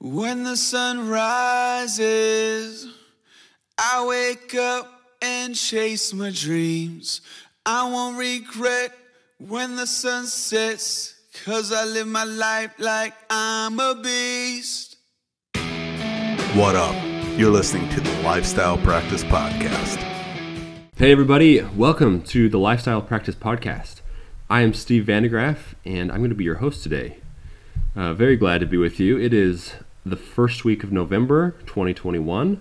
When the sun rises, I wake up and chase my dreams. I won't regret when the sun sets, cause I live my life like I'm a beast. What up? You're listening to the Lifestyle Practice Podcast. Hey, everybody, welcome to the Lifestyle Practice Podcast. I am Steve Vandegraff, and I'm going to be your host today. Uh, very glad to be with you. It is the first week of November 2021.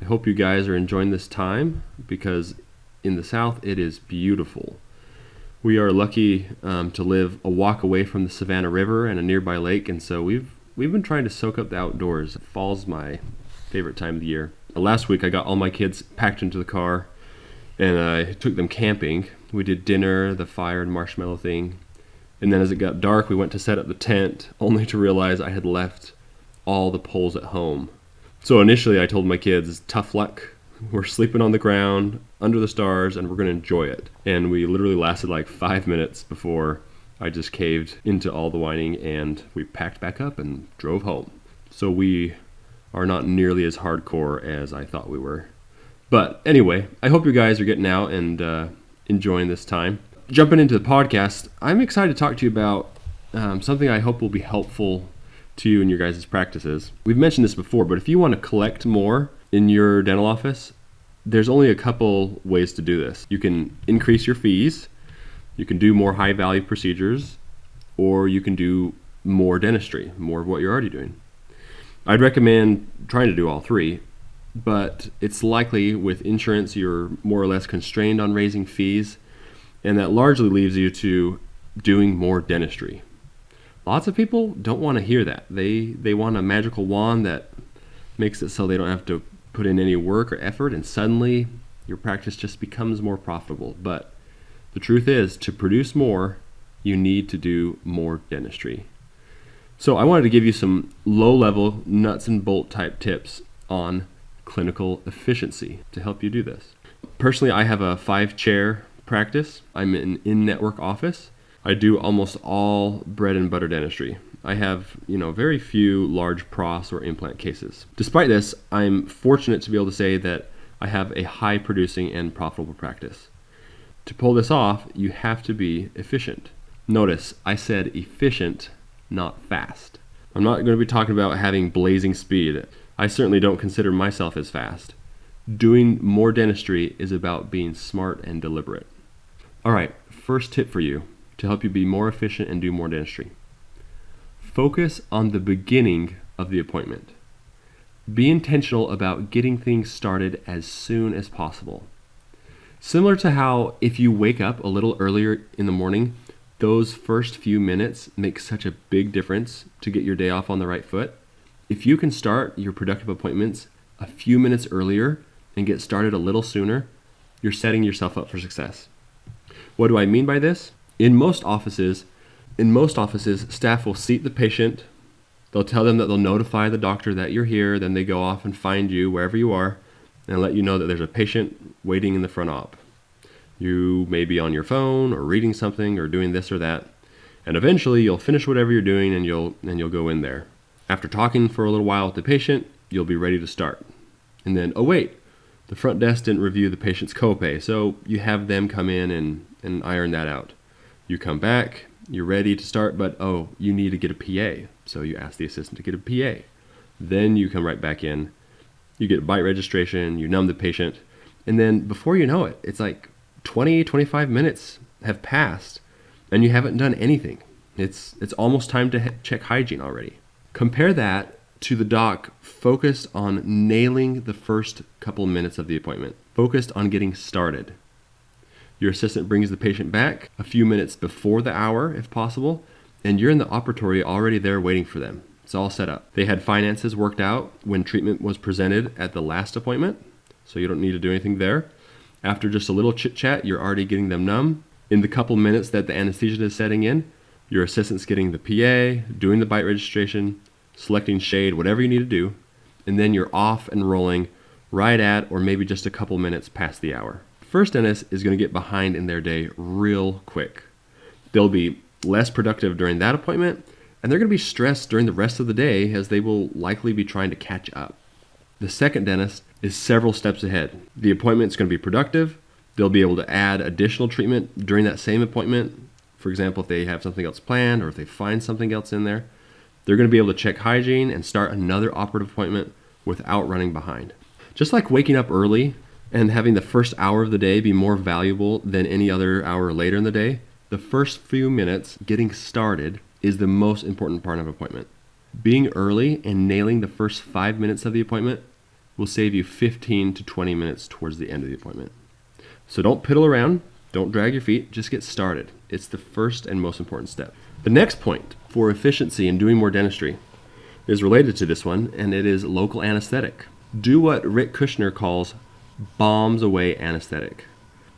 I hope you guys are enjoying this time because in the South it is beautiful. We are lucky um, to live a walk away from the Savannah River and a nearby lake, and so we've we've been trying to soak up the outdoors. Fall's my favorite time of the year. Uh, last week I got all my kids packed into the car and I took them camping. We did dinner, the fire and marshmallow thing, and then as it got dark, we went to set up the tent, only to realize I had left all the poles at home. So initially, I told my kids, tough luck. We're sleeping on the ground under the stars and we're going to enjoy it. And we literally lasted like five minutes before I just caved into all the whining and we packed back up and drove home. So we are not nearly as hardcore as I thought we were. But anyway, I hope you guys are getting out and uh, enjoying this time. Jumping into the podcast, I'm excited to talk to you about um, something I hope will be helpful to you in your guys' practices. We've mentioned this before, but if you want to collect more in your dental office, there's only a couple ways to do this. You can increase your fees, you can do more high value procedures, or you can do more dentistry, more of what you're already doing. I'd recommend trying to do all three, but it's likely with insurance you're more or less constrained on raising fees, and that largely leaves you to doing more dentistry. Lots of people don't want to hear that. They they want a magical wand that makes it so they don't have to put in any work or effort and suddenly your practice just becomes more profitable. But the truth is to produce more, you need to do more dentistry. So I wanted to give you some low-level nuts and bolt type tips on clinical efficiency to help you do this. Personally, I have a five chair practice. I'm in in network office. I do almost all bread and butter dentistry. I have, you know, very few large pros or implant cases. Despite this, I'm fortunate to be able to say that I have a high producing and profitable practice. To pull this off, you have to be efficient. Notice I said efficient, not fast. I'm not going to be talking about having blazing speed. I certainly don't consider myself as fast. Doing more dentistry is about being smart and deliberate. All right, first tip for you to help you be more efficient and do more dentistry. Focus on the beginning of the appointment. Be intentional about getting things started as soon as possible. Similar to how if you wake up a little earlier in the morning, those first few minutes make such a big difference to get your day off on the right foot. If you can start your productive appointments a few minutes earlier and get started a little sooner, you're setting yourself up for success. What do I mean by this? In most offices, in most offices, staff will seat the patient. They'll tell them that they'll notify the doctor that you're here. Then they go off and find you wherever you are and let you know that there's a patient waiting in the front op. You may be on your phone or reading something or doing this or that. And eventually you'll finish whatever you're doing and you'll and you'll go in there. After talking for a little while with the patient, you'll be ready to start. And then, oh wait, the front desk didn't review the patient's copay, so you have them come in and, and iron that out. You come back, you're ready to start, but oh, you need to get a PA. So you ask the assistant to get a PA. Then you come right back in. You get bite registration, you numb the patient, and then before you know it, it's like 20, 25 minutes have passed and you haven't done anything. It's it's almost time to check hygiene already. Compare that to the doc focused on nailing the first couple minutes of the appointment, focused on getting started. Your assistant brings the patient back a few minutes before the hour, if possible, and you're in the operatory already there waiting for them. It's all set up. They had finances worked out when treatment was presented at the last appointment, so you don't need to do anything there. After just a little chit chat, you're already getting them numb. In the couple minutes that the anesthesia is setting in, your assistant's getting the PA, doing the bite registration, selecting shade, whatever you need to do, and then you're off and rolling right at or maybe just a couple minutes past the hour first dentist is going to get behind in their day real quick. They'll be less productive during that appointment, and they're going to be stressed during the rest of the day as they will likely be trying to catch up. The second dentist is several steps ahead. The appointment is going to be productive. They'll be able to add additional treatment during that same appointment. For example, if they have something else planned or if they find something else in there, they're going to be able to check hygiene and start another operative appointment without running behind. Just like waking up early and having the first hour of the day be more valuable than any other hour later in the day, the first few minutes getting started is the most important part of appointment. Being early and nailing the first five minutes of the appointment will save you 15 to 20 minutes towards the end of the appointment. So don't piddle around, don't drag your feet, just get started. It's the first and most important step. The next point for efficiency in doing more dentistry is related to this one, and it is local anesthetic. Do what Rick Kushner calls bombs away anesthetic.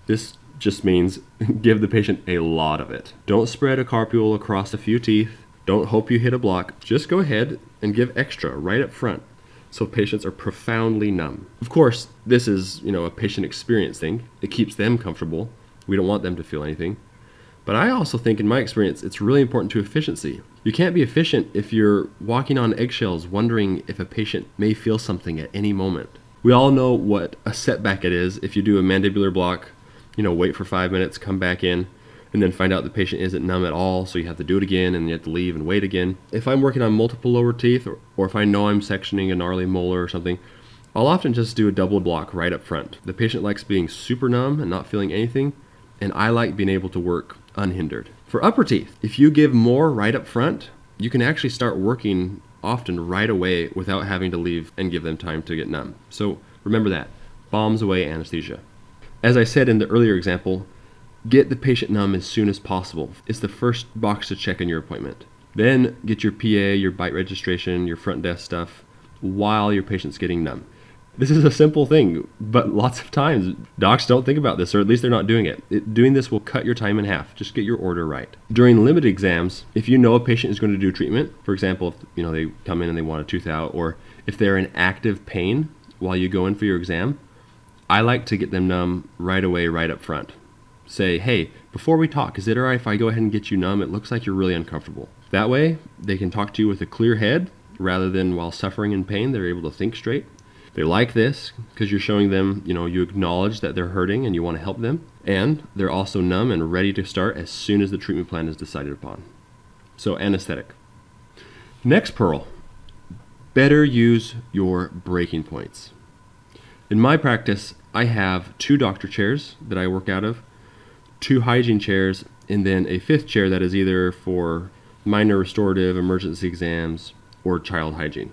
This just means give the patient a lot of it. Don't spread a carpule across a few teeth. Don't hope you hit a block. Just go ahead and give extra right up front so patients are profoundly numb. Of course, this is, you know, a patient experience thing. It keeps them comfortable. We don't want them to feel anything. But I also think in my experience it's really important to efficiency. You can't be efficient if you're walking on eggshells wondering if a patient may feel something at any moment. We all know what a setback it is if you do a mandibular block, you know, wait for 5 minutes, come back in, and then find out the patient isn't numb at all, so you have to do it again and you have to leave and wait again. If I'm working on multiple lower teeth, or, or if I know I'm sectioning a gnarly molar or something, I'll often just do a double block right up front. The patient likes being super numb and not feeling anything, and I like being able to work unhindered. For upper teeth, if you give more right up front, you can actually start working often right away without having to leave and give them time to get numb. So remember that bombs away anesthesia. As I said in the earlier example, get the patient numb as soon as possible. It's the first box to check in your appointment. Then get your PA, your bite registration, your front desk stuff while your patient's getting numb. This is a simple thing, but lots of times docs don't think about this, or at least they're not doing it. it. Doing this will cut your time in half. Just get your order right. During limited exams, if you know a patient is going to do treatment, for example, if you know they come in and they want a tooth out, or if they're in active pain while you go in for your exam, I like to get them numb right away, right up front. Say, hey, before we talk, is it alright if I go ahead and get you numb? It looks like you're really uncomfortable. That way, they can talk to you with a clear head rather than while suffering in pain, they're able to think straight. They like this because you're showing them, you know, you acknowledge that they're hurting and you want to help them. And they're also numb and ready to start as soon as the treatment plan is decided upon. So, anesthetic. Next pearl better use your breaking points. In my practice, I have two doctor chairs that I work out of, two hygiene chairs, and then a fifth chair that is either for minor restorative emergency exams or child hygiene.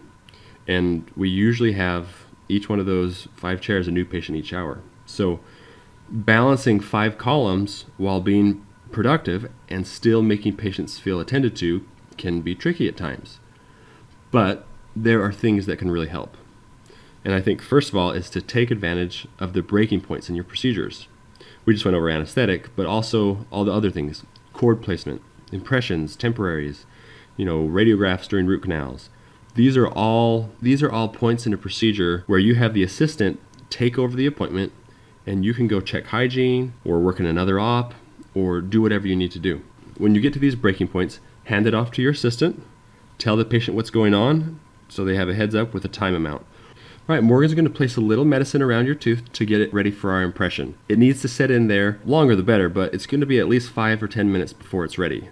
And we usually have each one of those five chairs a new patient each hour. So balancing five columns while being productive and still making patients feel attended to can be tricky at times. But there are things that can really help. And I think, first of all, is to take advantage of the breaking points in your procedures. We just went over anesthetic, but also all the other things cord placement, impressions, temporaries, you know, radiographs during root canals, these are all these are all points in a procedure where you have the assistant take over the appointment and you can go check hygiene or work in another op or do whatever you need to do. When you get to these breaking points, hand it off to your assistant, tell the patient what's going on so they have a heads up with a time amount. All right, Morgan's going to place a little medicine around your tooth to get it ready for our impression. It needs to set in there longer the better, but it's going to be at least 5 or 10 minutes before it's ready.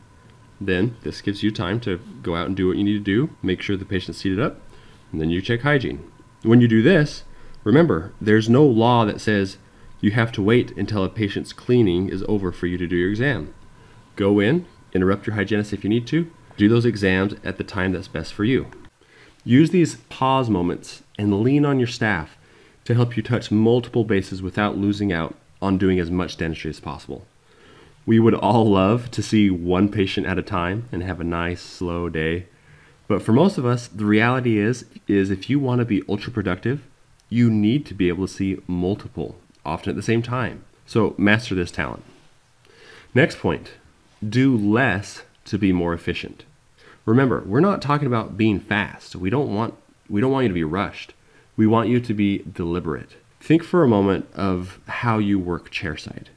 Then this gives you time to go out and do what you need to do, make sure the patient's seated up, and then you check hygiene. When you do this, remember, there's no law that says you have to wait until a patient's cleaning is over for you to do your exam. Go in, interrupt your hygienist if you need to, do those exams at the time that's best for you. Use these pause moments and lean on your staff to help you touch multiple bases without losing out on doing as much dentistry as possible. We would all love to see one patient at a time and have a nice slow day. But for most of us, the reality is is if you want to be ultra productive, you need to be able to see multiple, often at the same time. So master this talent. Next point, do less to be more efficient. Remember, we're not talking about being fast. We don't want we don't want you to be rushed. We want you to be deliberate. Think for a moment of how you work chairside.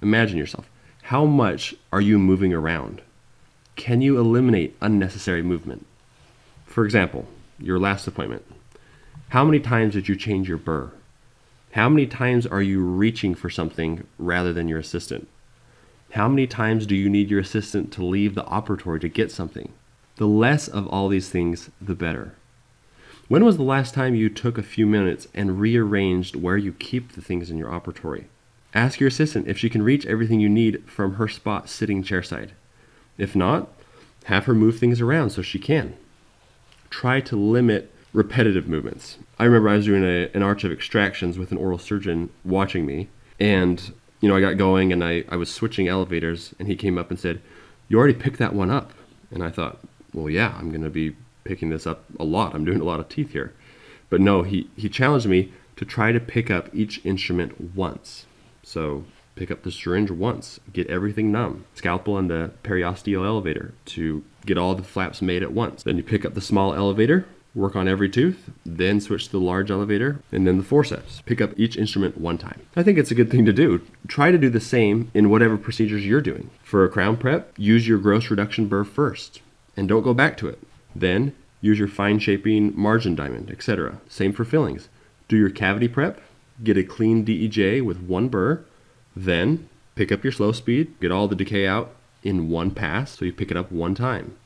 Imagine yourself how much are you moving around? Can you eliminate unnecessary movement? For example, your last appointment. How many times did you change your burr? How many times are you reaching for something rather than your assistant? How many times do you need your assistant to leave the operatory to get something? The less of all these things, the better. When was the last time you took a few minutes and rearranged where you keep the things in your operatory? Ask your assistant if she can reach everything you need from her spot sitting chairside. If not, have her move things around so she can. Try to limit repetitive movements. I remember I was doing a, an arch of extractions with an oral surgeon watching me, and you know I got going and I, I was switching elevators, and he came up and said, "You already picked that one up," and I thought, "Well, yeah, I'm going to be picking this up a lot. I'm doing a lot of teeth here," but no, he he challenged me to try to pick up each instrument once. So pick up the syringe once, get everything numb, scalpel and the periosteal elevator to get all the flaps made at once. Then you pick up the small elevator, work on every tooth, then switch to the large elevator, and then the forceps. Pick up each instrument one time. I think it's a good thing to do. Try to do the same in whatever procedures you're doing. For a crown prep, use your gross reduction burr first, and don't go back to it. Then use your fine shaping margin diamond, etc. Same for fillings. Do your cavity prep, get a clean DEJ with one burr, then pick up your slow speed, get all the decay out in one pass, so you pick it up one time.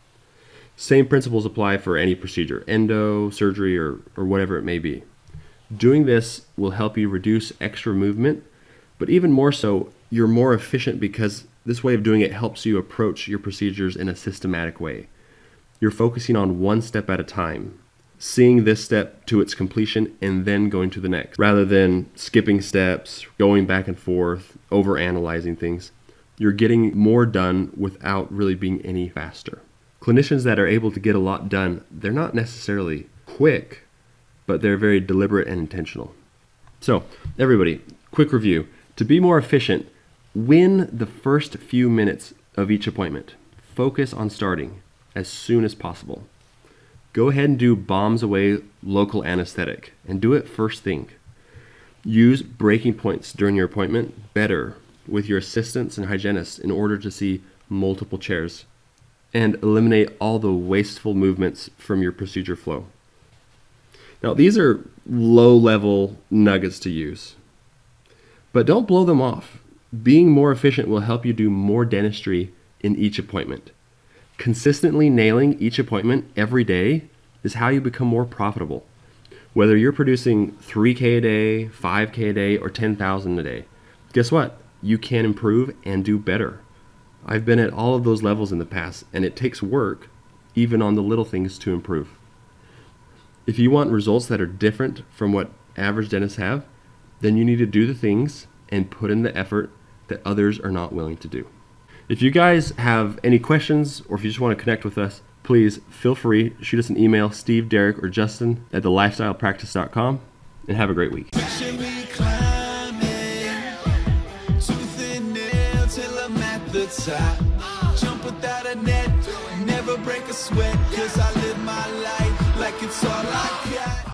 Same principles apply for any procedure, endo, surgery, or, or whatever it may be. Doing this will help you reduce extra movement, but even more so, you're more efficient because this way of doing it helps you approach your procedures in a systematic way. You're focusing on one step at a time, seeing this step to its completion and then going to the next, rather than skipping steps, going back and forth, over analyzing things. You're getting more done without really being any faster clinicians that are able to get a lot done, they're not necessarily quick, but they're very deliberate and intentional. So, everybody, quick review. To be more efficient, win the first few minutes of each appointment. Focus on starting as soon as possible. Go ahead and do bombs away local anesthetic and do it first thing. Use breaking points during your appointment better with your assistants and hygienists in order to see multiple chairs and eliminate all the wasteful movements from your procedure flow. Now, these are low level nuggets to use, but don't blow them off. Being more efficient will help you do more dentistry in each appointment. Consistently nailing each appointment every day is how you become more profitable. Whether you're producing 3K a day, 5K a day, or 10,000 a day, guess what? You can improve and do better. I've been at all of those levels in the past, and it takes work, even on the little things, to improve. If you want results that are different from what average dentists have, then you need to do the things and put in the effort that others are not willing to do. If you guys have any questions or if you just want to connect with us, please feel free. Shoot us an email, Steve, Derek, or Justin at thelifestylepractice.com, and have a great week. Jump without a net, never break a sweat, cause I live my life like it's all I got.